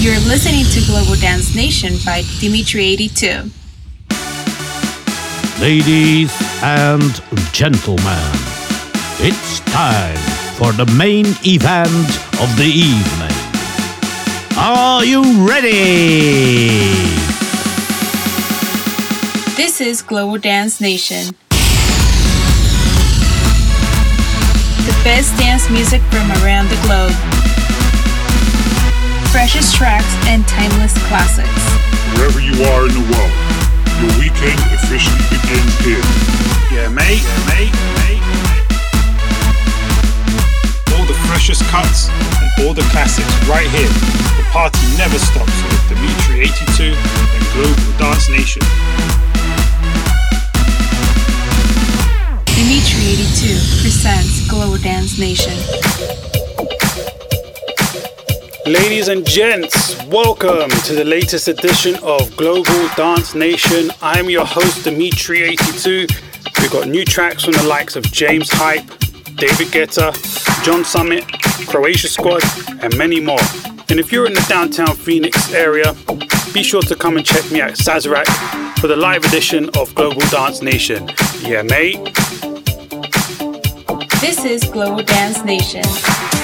You're listening to Global Dance Nation by Dimitri82. Ladies and gentlemen, it's time for the main event of the evening. Are you ready? This is Global Dance Nation. The best dance music from around the globe. Freshest tracks and timeless classics. Wherever you are in the world, your weekend officially begins here. Yeah, mate, yeah, mate, mate, mate. All the freshest cuts and all the classics right here. The party never stops with Dimitri 82 and Global Dance Nation. Dimitri 82 presents Global Dance Nation. Ladies and gents, welcome to the latest edition of Global Dance Nation. I'm your host, Dimitri82. We've got new tracks from the likes of James Hype, David Guetta, John Summit, Croatia Squad, and many more. And if you're in the downtown Phoenix area, be sure to come and check me out at Sazerac for the live edition of Global Dance Nation. Yeah, mate. This is Global Dance Nation.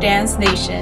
Dance Nation.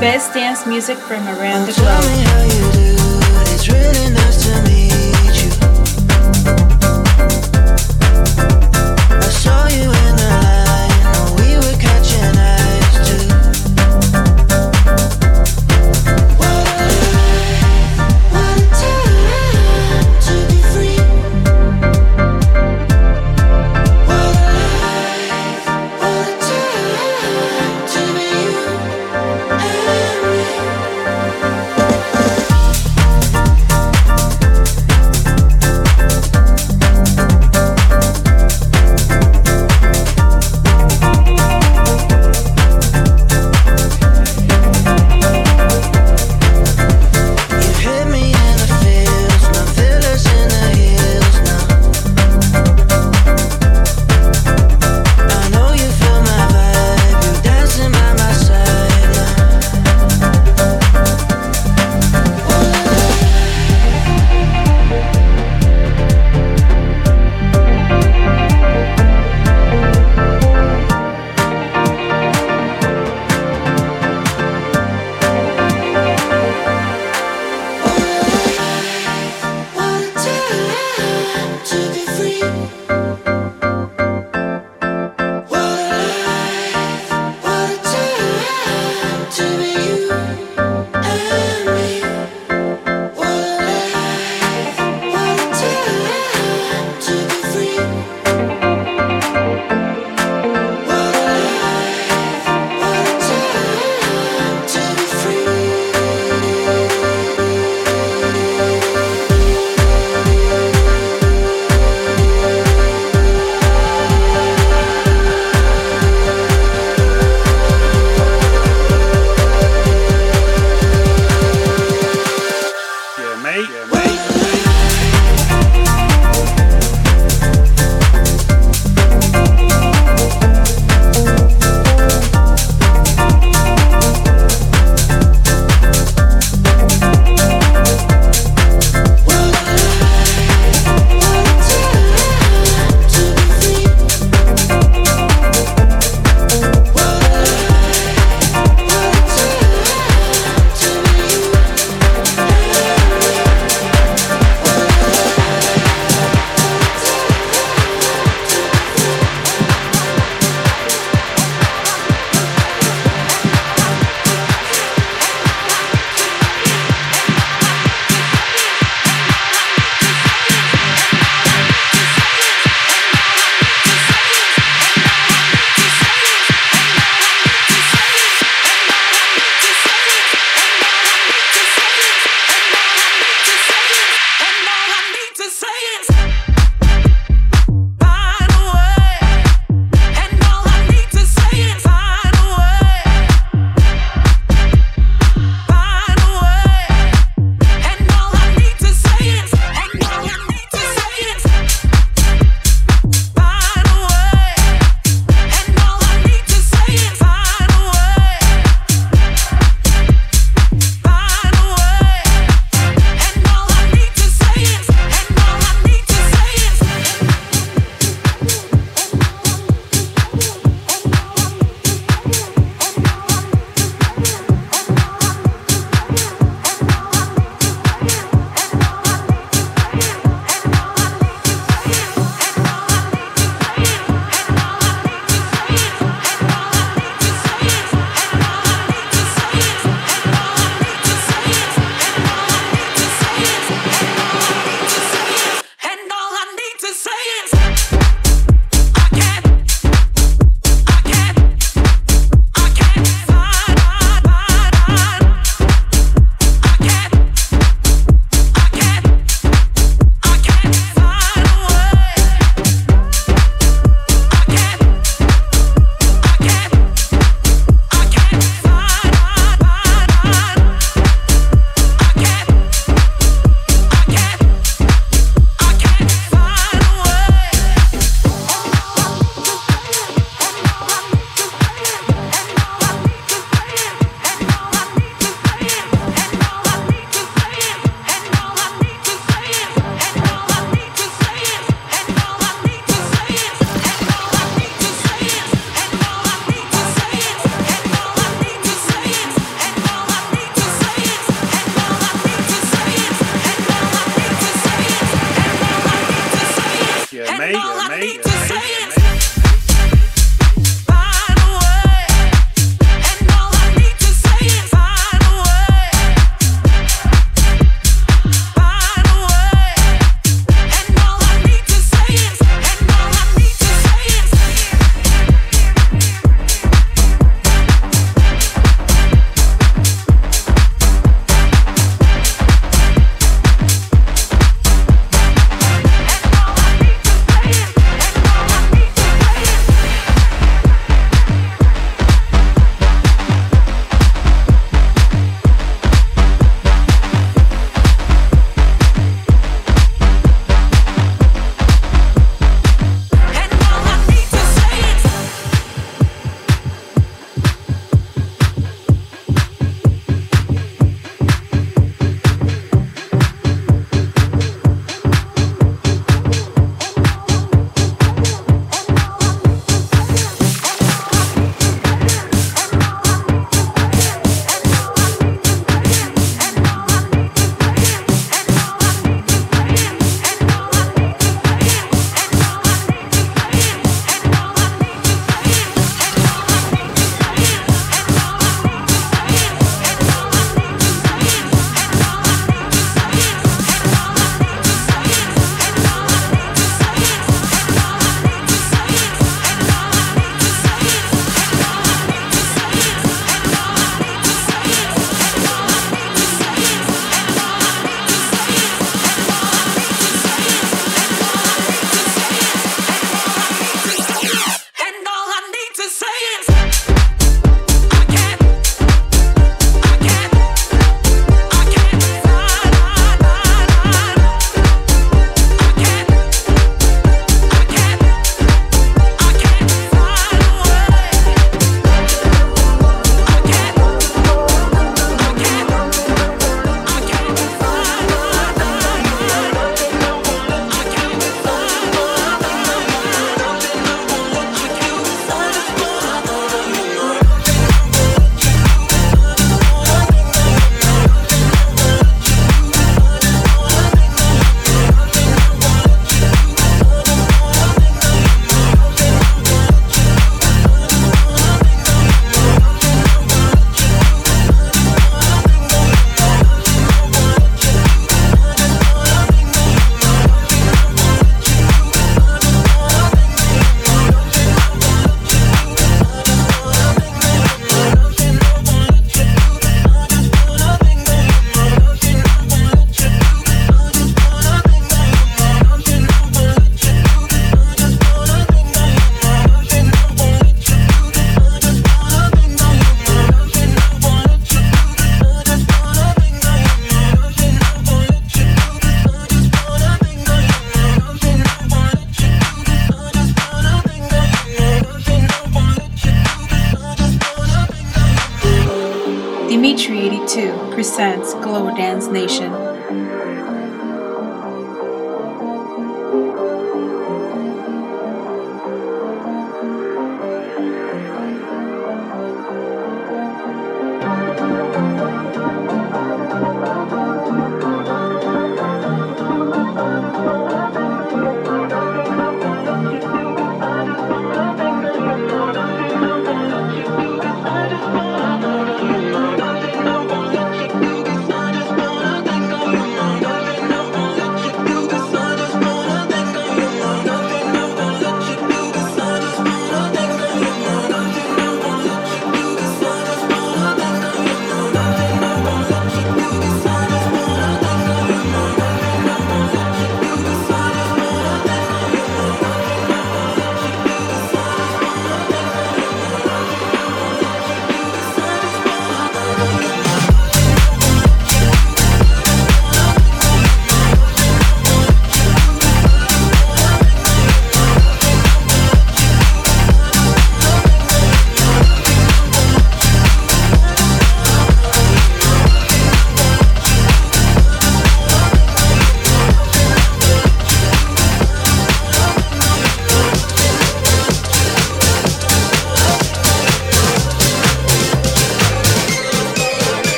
Best dance music from around the globe.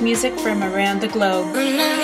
Music from around the globe.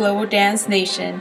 Global Dance Nation.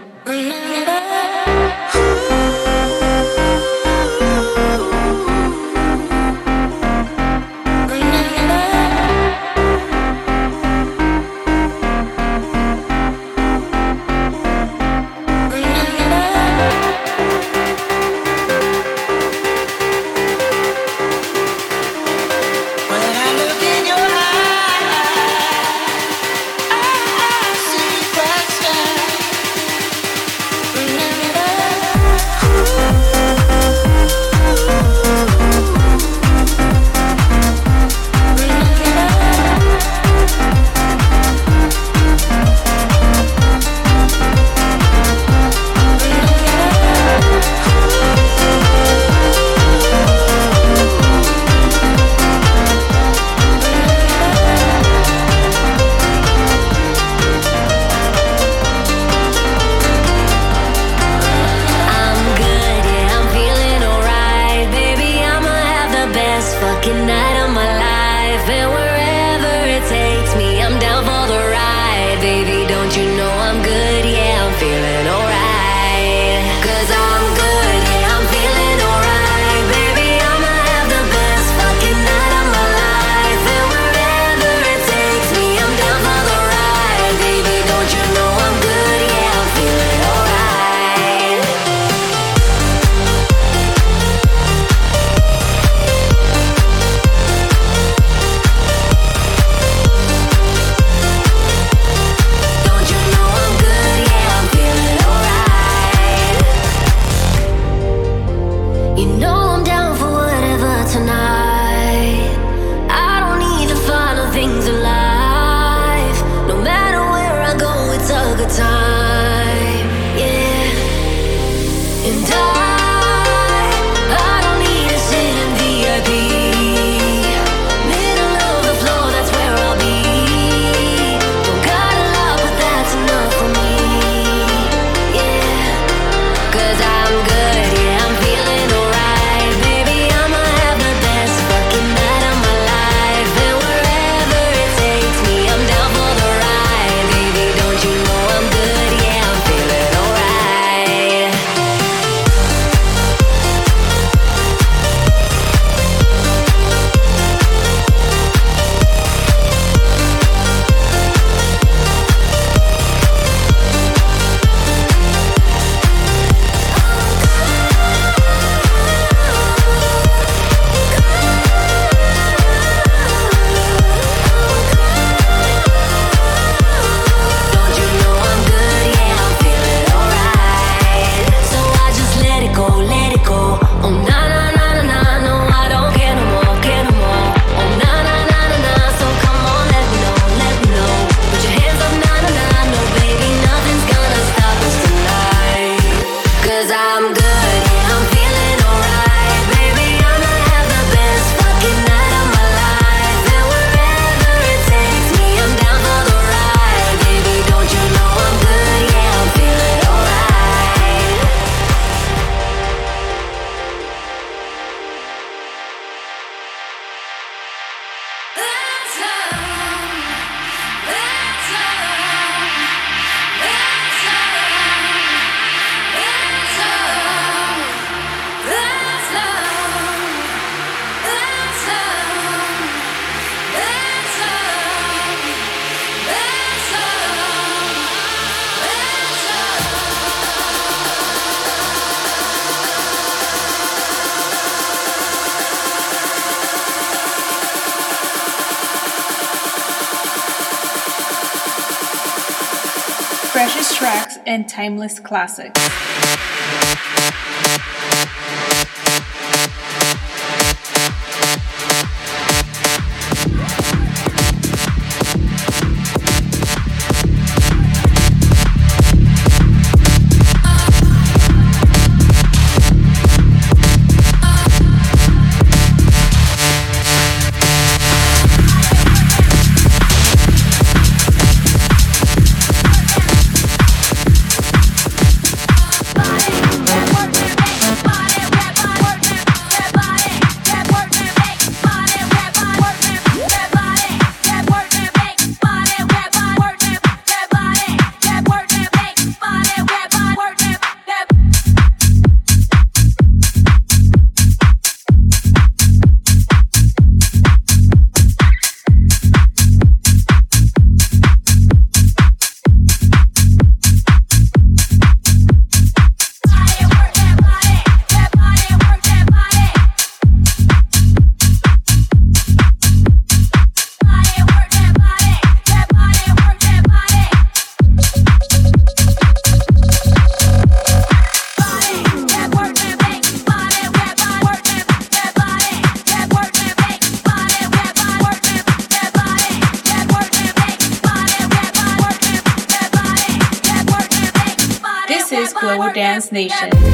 And timeless classics. Nation.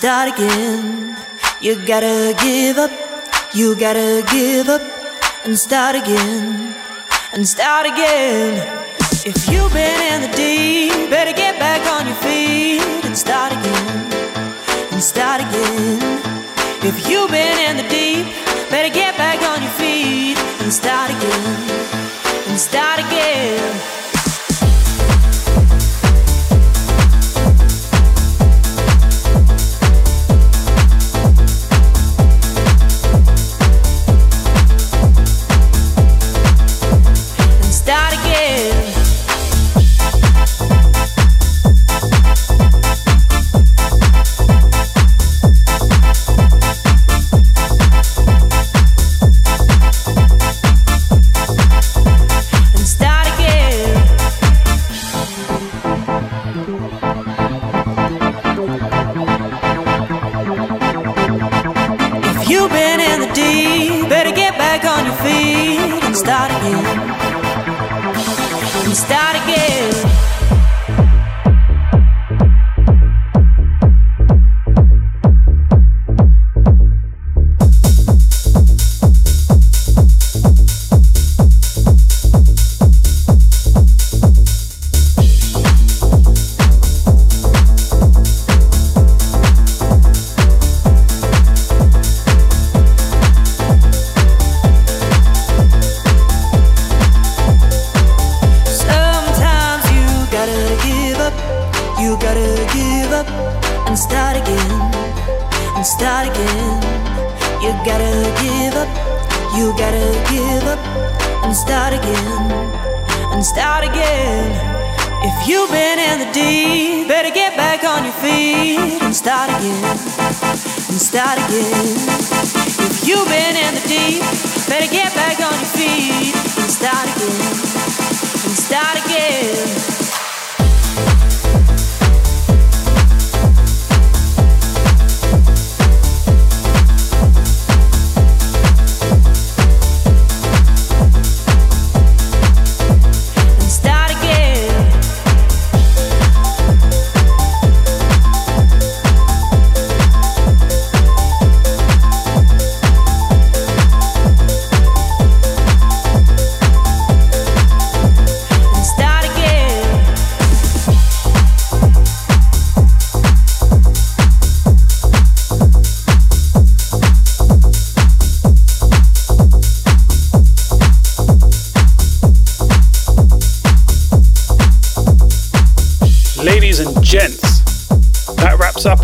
Start again. You gotta give up, you gotta give up and start again, and start again. If you've been in the deep, better get back on your feet and start again, and start again. If you've been in the deep, better get back on your feet and start again, and start and start again. You gotta give up, you gotta give up and start again, and start again. If you've been in the deep, better get back on your feet and start again, and start again. If you've been in the deep, better get back on your feet and start again and start again.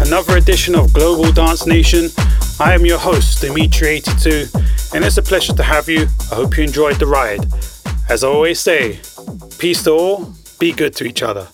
Another edition of Global Dance Nation. I am your host, Dimitri82, and it's a pleasure to have you. I hope you enjoyed the ride. As I always say, peace to all, be good to each other.